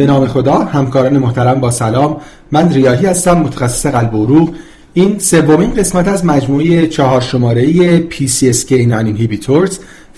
به نام خدا همکاران محترم با سلام. من ریاهی هستم متخصص قلب و عروق این سومین قسمت از مجموعه چهار شماره PCSK9 Inhibitors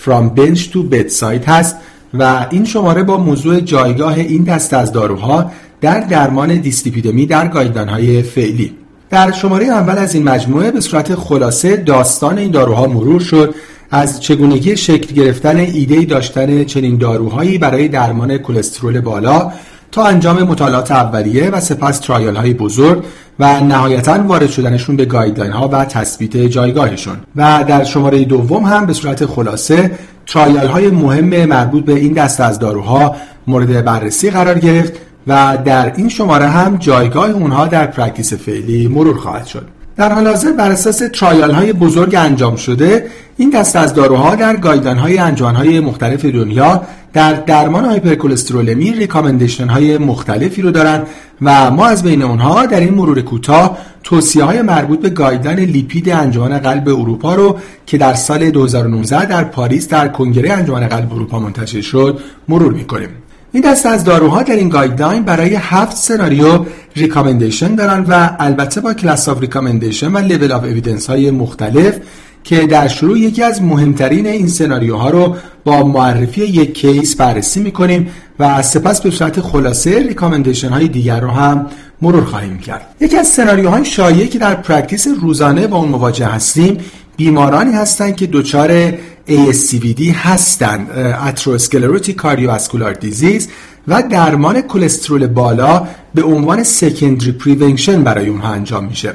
From Bench to Bedside هست و این شماره با موضوع جایگاه این دست از داروها در درمان دیسلیپیدمی در های فعلی. در شماره اول از این مجموعه به صورت خلاصه داستان این داروها مرور شد. از چگونگی شکل گرفتن ایده داشتن چنین داروهایی برای درمان کلسترول بالا تا انجام مطالعات اولیه و سپس trial های بزرگ و نهایتا وارد شدنشون به guideline ها و تثبیت جایگاهشون. و در شماره دوم هم به صورت خلاصه trial های مهم مربوط به این دست از داروها مورد بررسی قرار گرفت و در این شماره هم جایگاه اونها در practice فعلی مرور خواهد شد. در حال حاضر بر اساس trial های بزرگ انجام شده این دست از داروها در guideline های انجمن های مختلف دنیا در درمان هایپرکلسترولمی recommendation های مختلفی رو دارن و ما از بین اونها در این مرور کوتاه توصیه های مربوط به guideline لیپید انجمن قلب اروپا رو که در سال 2019 در پاریس در کنگره انجمن قلب اروپا منتشر شد مرور می‌کنیم. این دسته از داروها در این guideline برای هفت سناریو recommendation دارن و البته با class of recommendation و level of evidence های مختلف که در شروع یکی از مهمترین این سناریوها رو با معرفی یک case بررسی می‌کنیم و سپس به صورت خلاصه recommendation های دیگر رو هم مرور خواهیم کرد. یکی از سناریوهای شایعی که در practice روزانه با اون مواجه هستیم بیمارانی هستند که دچار ASCVD هستند atherosclerotic cardiovascular disease و درمان کلسترول بالا به عنوان secondary prevention برای اونها انجام میشه.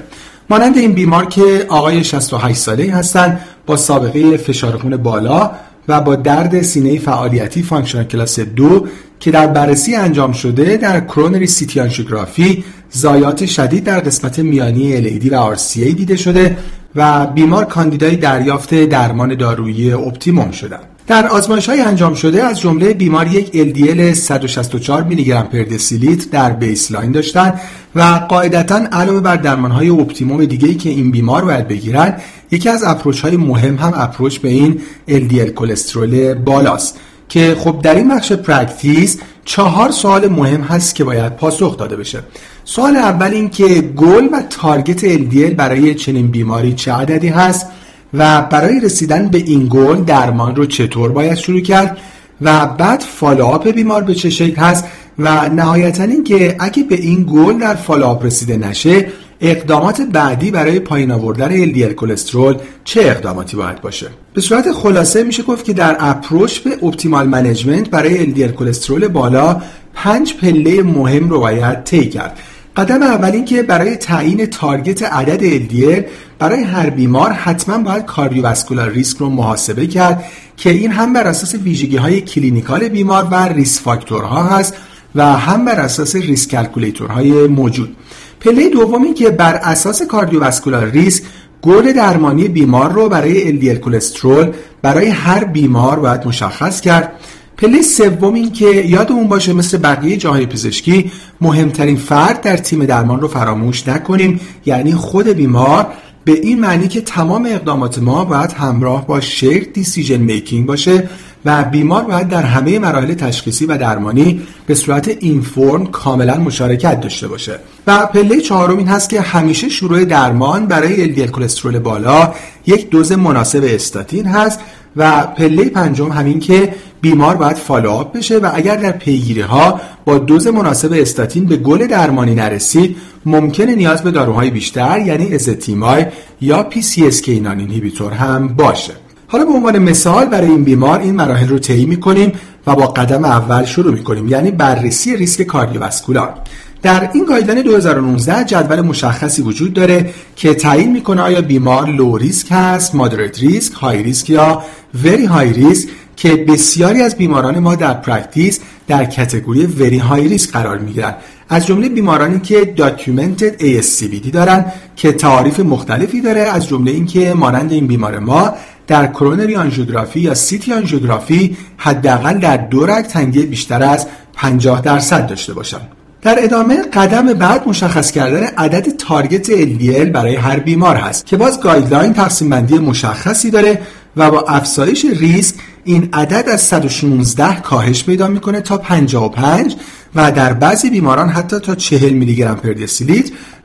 مانند این بیمار که آقای 68 ساله هستند با سابقه فشار خون بالا و با درد سینه فعالیتی functional class دو که در بررسی انجام شده در coronary CT angiography ضایعات شدید در قسمت میانی LAD و RCA دیده شده و بیمار کاندیدای دریافت درمان دارویی optimum شدند. در آزمایش های انجام شده از جمله بیمار یک LDL 164 میلی گرم per دسیلیتر در baseline داشتند و قاعدتا علاوه بر درمان های optimum دیگه که این بیمار باید بگیرن یکی از approach های مهم هم approach به این LDL کلسترول بالاست که خب در این بخش practice چهار سوال مهم هست که باید پاسخ داده بشه. سوال اول این که گل و target LDL برای چنین بیماری چه عددی هست؟ و برای رسیدن به این گل درمان رو چطور باید شروع کرد و بعد follow-up بیمار به چه شکل هست و نهایتا اینکه اگه به این گل در follow-up رسیده نشه اقدامات بعدی برای پایین آوردن LDL کلسترول چه اقداماتی باید باشه؟ به صورت خلاصه میشه گفت که در approach به optimal management برای LDL کلسترول بالا پنج پله مهم رو باید طی کرد. قدم اول این که برای تعیین target عدد LDL برای هر بیمار حتما باید cardiovascular risk رو محاسبه کرد که این هم بر اساس ویژگی های clinical بیمار و risk factor ها هست و هم بر اساس risk calculator های موجود. پله دومی که بر اساس cardiovascular risk، goal درمانی بیمار رو برای LDL کلسترول برای هر بیمار باید مشخص کرد. پله سوم این که یادمون باشه مثل بقیه جاهای پزشکی مهمترین فرد در تیم درمان رو فراموش نکنیم. یعنی خود بیمار به این معنی که تمام اقدامات ما باید همراه با shared decision making باشه و بیمار باید در همه مراحل تشخیصی و درمانی به صورت informed کاملا مشارکت داشته باشه. و پله چهارم این هست که همیشه شروع درمان برای LDL کلسترول بالا یک دوز مناسب استاتین هست. و پله پنجم همین که بیمار باید follow-up بشه و اگر در پیگیری ها با دوز مناسب استاتین به گل درمانی نرسید ممکنه نیاز به داروهای بیشتر یعنی ezetimibe یا PCSK9 inhibitor هم باشه. حالا به عنوان مثال برای این بیمار این مراحل رو طی می‌کنیم و با قدم اول شروع می‌کنیم یعنی بررسی ریسک cardiovascular. در این guideline 2019 جدول مشخصی وجود داره که تعیین می‌کنه آیا بیمار low risk هست، moderate risk، high risk یا very high risk که بسیاری از بیماران ما در practice در category very high risk قرار می‌گیرن. از جمله بیمارانی که documented ASCVD دارن که تعاریف مختلفی داره از جمله اینکه مانند این بیمار ما در کرونری آنژیوگرافی یا CT آنژیوگرافی حداقل در دو رگ تنگی بیشتر از 50 درصد داشته باشن. در ادامه قدم بعد مشخص کردن عدد target LDL برای هر بیمار هست که باز guideline تقسیم بندی مشخصی داره و با افزایش ریسک این عدد از 116 کاهش پیدا می‌کنه تا 55 و در بعضی بیماران حتی تا 40 میلی گرم پر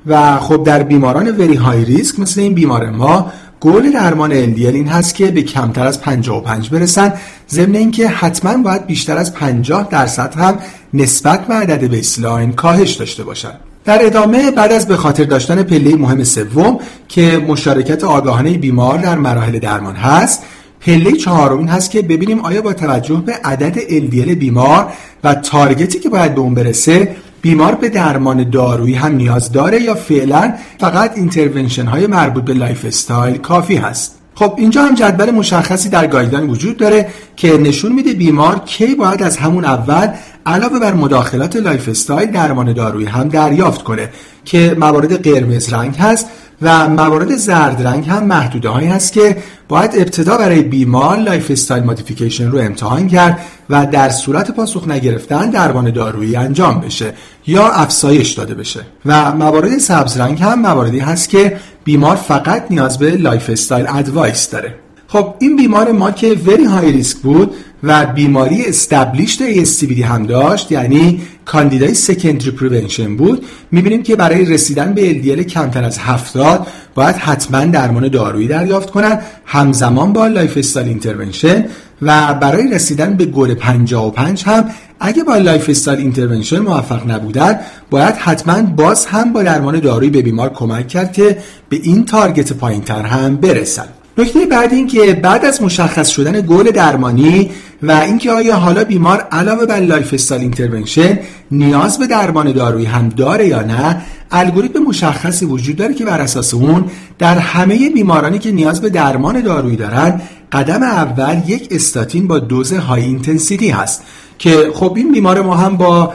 و خب در بیماران وری های ریسک مثل این بیمار ما گل درمان LDL این هست که به کمتر از 55 برسن. ضمن اینکه حتما باید بیشتر از 50 درصد هم نسبت به عدد بیسلاین کاهش داشته باشن. در ادامه بعد از به خاطر داشتن پله مهم سوم که مشارکت آگاهانه بیمار در مراحل درمان هست پله چهارمین هست که ببینیم آیا با توجه به عدد LDL بیمار و target ی که باید به اون برسه بیمار به درمان دارویی هم نیاز داره یا فعلا فقط intervention های مربوط به lifestyle کافی هست؟ خب اینجا هم جدول مشخصی در guideline وجود داره که نشون میده بیمار کی باید از همون اول علاوه بر مداخلات lifestyle درمان دارویی هم دریافت کنه که موارد قرمز رنگ هست و موارد زرد رنگ هم محدوده هایی هست که باید ابتدا برای بیمار lifestyle modification رو امتحان کرد و در صورت پاسخ نگرفتن درمان دارویی انجام بشه یا افزایش داده بشه. و موارد سبز رنگ هم مواردی هست که بیمار فقط نیاز به lifestyle advice داره. خب این بیمار ما که very high risk بود و بیماری established ASCVD هم داشت یعنی کاندیدای secondary prevention بود می‌بینیم که برای رسیدن به LDL کمتر از 70 باید حتما درمان دارویی دریافت کنن همزمان با lifestyle intervention و برای رسیدن به گل 55 هم اگه با lifestyle intervention موفق نبودن باید حتما باز هم با درمان دارویی به بیمار کمک کرد که به این target پایینتر هم برسن. نکته بعد این که بعد از مشخص شدن گل درمانی و اینکه آیا حالا بیمار علاوه بر lifestyle intervention نیاز به درمان دارویی هم داره یا نه الگوریتم مشخصی وجود داره که بر اساس اون در همه بیمارانی که نیاز به درمان دارویی دارن قدم اول یک استاتین با دوز high intensity هست که خب این بیمار ما هم با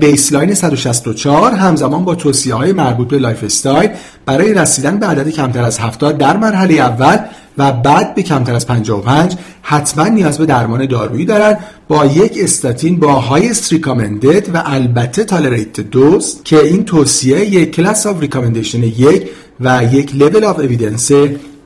baseline 164 همزمان با توصیه های مربوط به lifestyle برای رسیدن به عدد کمتر از 70 در مرحله اول و بعد به کمتر از 55 حتما نیاز به درمان دارویی دارن با یک استاتین با highest recommended و البته tolerated dose که این توصیه یک class of recommendation یک و یک level of evidence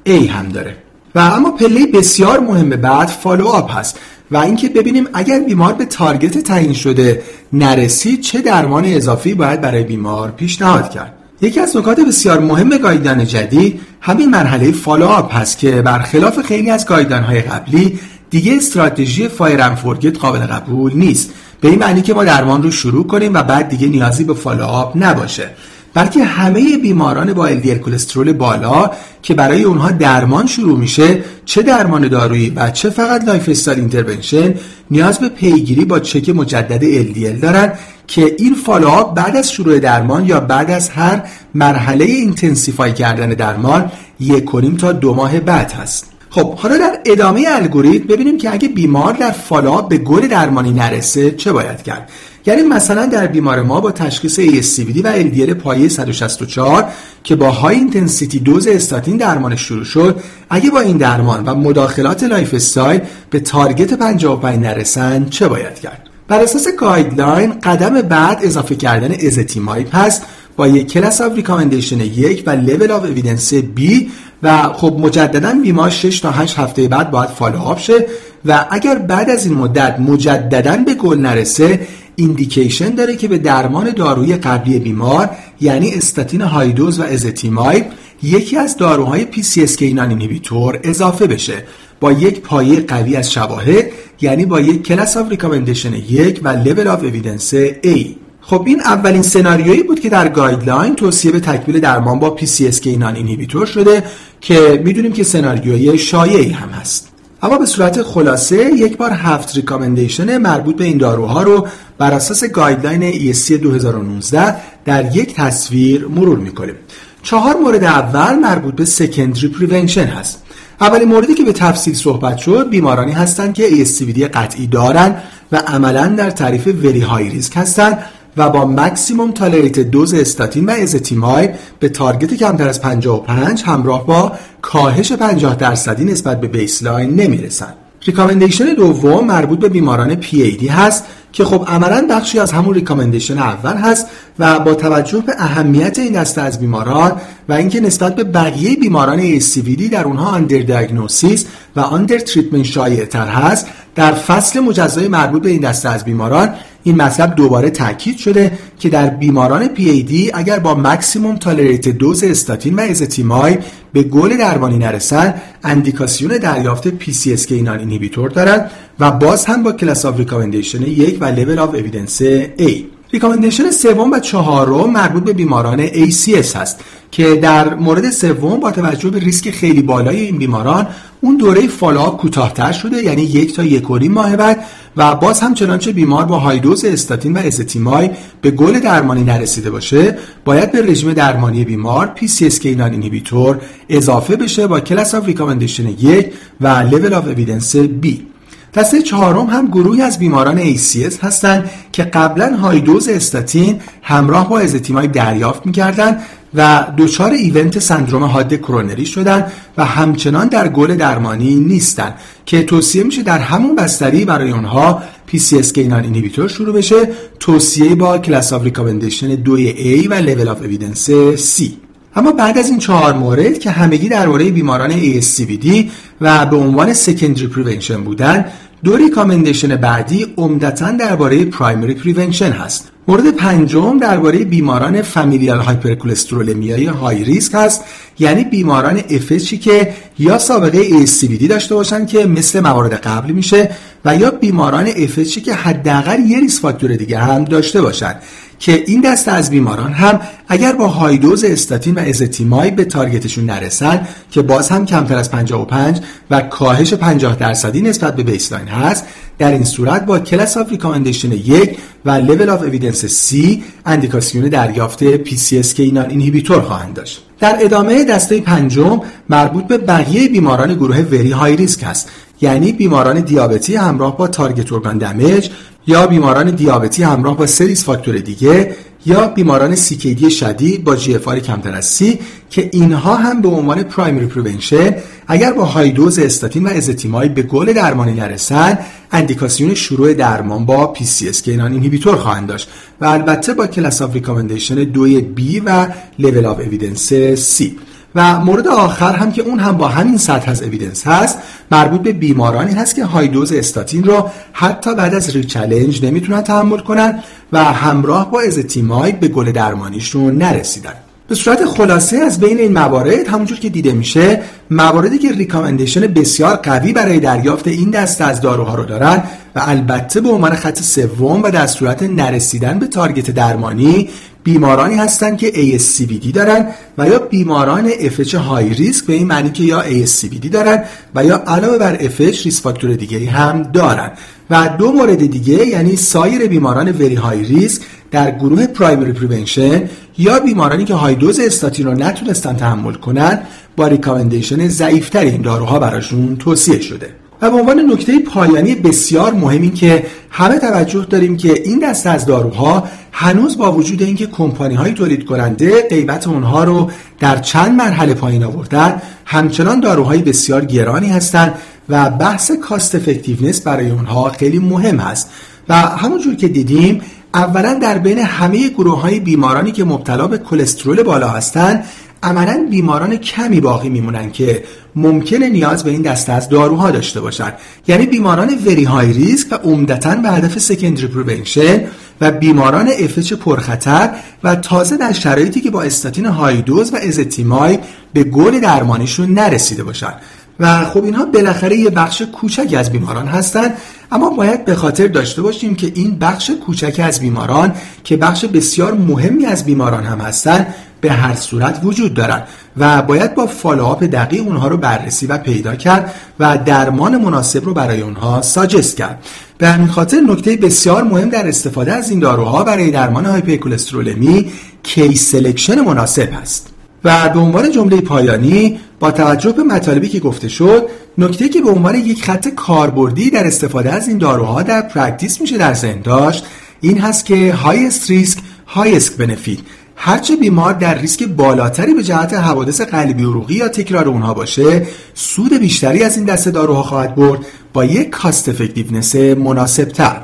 A هم داره. و اما پله بسیار مهم بعد follow-up هست. و اینکه ببینیم اگر بیمار به target تعیین شده نرسید چه درمان اضافی باید برای بیمار پیشنهاد کرد. یکی از نکات بسیار مهم guideline جدید همین مرحله follow-up هست که برخلاف خیلی از guideline های قبلی دیگه استراتژی fire forget قابل قبول نیست. به این معنی که ما درمان رو شروع کنیم و بعد دیگه نیازی به follow-up نباشه. بلکه همه بیماران با LDL کلسترول بالا که برای اونها درمان شروع میشه چه درمان دارویی و چه فقط lifestyle intervention نیاز به پیگیری با چک مجدد LDL دارن که این follow-up بعد از شروع درمان یا بعد از هر مرحله intensify کردن درمان یک و نیم تا دو ماه بعد هست. خب حالا در ادامه الگوریتم ببینیم که اگه بیمار در follow-up به گل درمانی نرسه چه باید کرد؟ یعنی مثلا در بیمار ما با تشخیص ASCVD و LDL پایه 164 که با high intensity dose استاتین درمان شروع شد اگه با این درمان و مداخلات lifestyle به target 55 نرسن چه باید کرد؟ بر اساس guideline قدم بعد اضافه کردن ازتیمایب هست با یک class of recommendation یک و level of evidence B و خب مجددا بیمار 6 تا 8 هفته بعد باید follow شه و اگر بعد از این مدت مجددا به گل نرسه indication داره که به درمان دارویی قبلی بیمار یعنی استاتین high dose و ازتیمایب یکی از داروهای PCSK9 inhibitor اضافه بشه. با یک پایه قوی از شواهد یعنی با یک class of recommendation یک و level of evidence A. خب این اولین سناریویی بود که در guideline توصیه به تکمیل درمان با PCSK9 inhibitor شده که می‌دونیم که سناریوی شایعی هم هست. اما به صورت خلاصه یک بار هفت recommendation مربوط به این داروها رو بر اساس guideline ESC 2019 در یک تصویر مرور می‌کنیم. چهار مورد اول مربوط به secondary prevention هست. اولین موردی که به تفصیل صحبت شد بیمارانی هستند که ASCVD قطعی دارند و عملا در تعریف very high risk هستند و با maximum tolerated dose استاتین و ازتیمایب به target کمتر از 55 همراه با کاهش 50 درصدی نسبت به baseline نمی‌رسند. recommendation دوم مربوط به بیماران PAD هست که خب عملا بخشی از همون recommendation اول هست و با توجه به اهمیت این دسته از بیماران و اینکه نسبت به بقیه بیماران ASCVD در اونها under diagnosis و under treatment شایع تر هست در فصل مجزای مربوط به این دسته از بیماران این مطلب دوباره تاکید شده که در بیماران PAD اگر با maximum tolerated dose استاتین و ازتیمایب به گل درمانی نرسن اندیکاسیون دریافت PCSK9 inhibitor دارن و باز هم با class of recommendation یک و level of evidence A. recommendation سوم و چهارم مربوط به بیماران ACS هست که در مورد سوم با توجه به ریسک خیلی بالای این بیماران اون دوره follow-up کوتاهتر شده یعنی یک تا یک ماه بعد و باز هم چنانچه بیمار با high dose statin و ezetimibe به گل درمانی نرسیده باشه باید به رژیم درمانی بیمار PCSK nine inhibitor اضافه بشه با class of recommendation یک و level of evidence B. دسته چهارم هم گروهی از بیماران ACS هستند که قبلا high dose statin همراه با ezetimibe دریافت می‌کردند و دچار event سندروم حاد کرونری شدن و همچنان در گل درمانی نیستن که توصیه میشه در همون بستری برای اونها PCSK nine inhibitor شروع بشه. توصیه با class of recommendation 2A و level of evidence C. اما بعد از این چهار مورد که همگی درباره بیماران ASCVD و به عنوان secondary prevention بودن دو recommendation بعدی عمدتا درباره primary prevention هست. مورد پنجم درباره بیماران familial hypercholesterolemia ی high risk هست یعنی بیماران FH که یا سابقه ASCVD داشته باشن که مثل موارد قبل میشه و یا بیماران FH که حداقل یه risk factor دیگه هم داشته باشن. که این دسته از بیماران هم اگر با high dose statin و ezetimibe به target شون نرسن که باز هم کمتر از 55 و کاهش 50 درصدی نسبت به baseline هست در این صورت با class of recommendation یک و level of evidence C اندیکاسیون دریافت PCSK nine inhibitor خواهند داشت. در ادامه دسته پنجم مربوط به بقیه بیماران گروه very high risk است یعنی بیماران دیابتی همراه با target organ damage یا بیماران دیابتی همراه با سه risk factor دیگه یا بیماران CKD شدید با GFR کمتر از سی که اینها هم به عنوان primary prevention اگر با high dose statin و ezetimibe به گل درمانی نرسن اندیکاسیون شروع درمان با PCSK inhibitor خواهند داشت و البته با class of recommendation 2B و level of evidence C. و مورد آخر هم که اون هم با همین سطح از evidence هست مربوط به بیمارانی هست که high dose statin رو حتی بعد از rechallenge نمی‌تونن تحمل کنن و همراه با ezetimibe به گل درمانیشون نرسیدن. به صورت خلاصه از بین این موارد همونجور که دیده میشه مواردی که recommendation بسیار قوی برای دریافت این دسته از داروها رو دارن و البته به عنوان خط سوم و در صورت نرسیدن به target درمانی بیمارانی هستند که ASCVD دارن و یا بیماران FH high risk به این معنی که یا ASCVD دارن و یا علاوه بر FH risk factor دیگری هم دارن. و دو مورد دیگه یعنی سایر بیماران very high risk در گروه primary prevention یا بیمارانی که high dose statin رو نتونستن تحمل کنن با recommendation ضعیفتر این داروها براشون توصیه شده. و به عنوان نکته پایانی بسیار مهم این که همه توجه داریم که این دسته از داروها هنوز با وجود اینکه کمپانی های تولید کننده قیمت اونها رو در چند مرحله پایین آوردن همچنان داروهای بسیار گرانی هستند و بحث cost effectiveness برای اونها خیلی مهم هست. و همونجور که دیدیم اولا در بین همه گروه های بیمارانی که مبتلا به کلسترول بالا هستند عملا بیماران کمی باقی میمونن که ممکنه نیاز به این دسته از داروها داشته باشن. یعنی بیماران very high risk و عمدتا به هدف secondary prevention و بیماران افچ پرخطر و تازه در شرایطی که با استاتین های دوز و ازتیمای به گل درمانیشون نرسیده باشن. و خب اینها بالاخره یه بخش کوچکی از بیماران هستند اما باید به خاطر داشته باشیم که این بخش کوچکی از بیماران که بخش بسیار مهمی از بیماران هم هستند به هر صورت وجود دارن و باید با فالوآپ دقیق اونها رو بررسی و پیدا کرد و درمان مناسب رو برای اونها ساجست کرد. به همین خاطر نکته بسیار مهم در استفاده از این داروها برای درمان hypercholesterolemia case selection مناسب است. و به عنوان جمله پایانی با توجه به مطالبی که گفته شد نکته که به عنوان یک خط کاربردی در استفاده از این داروها در practice میشه در ذهن داشت این هست که highest risk highest benefit هرچه بیمار در ریسک بالاتری به جهت حوادث قلبی عروقی یا تکرار اونها باشه سود بیشتری از این دسته داروها خواهد برد با یک cost effectiveness مناسب تر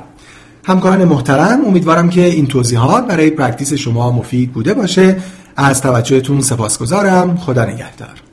همکاران محترم امیدوارم که این توضیحات برای practice شما مفید بوده باشه. از توجهتون سپاسگزارم. خدا نگهدار.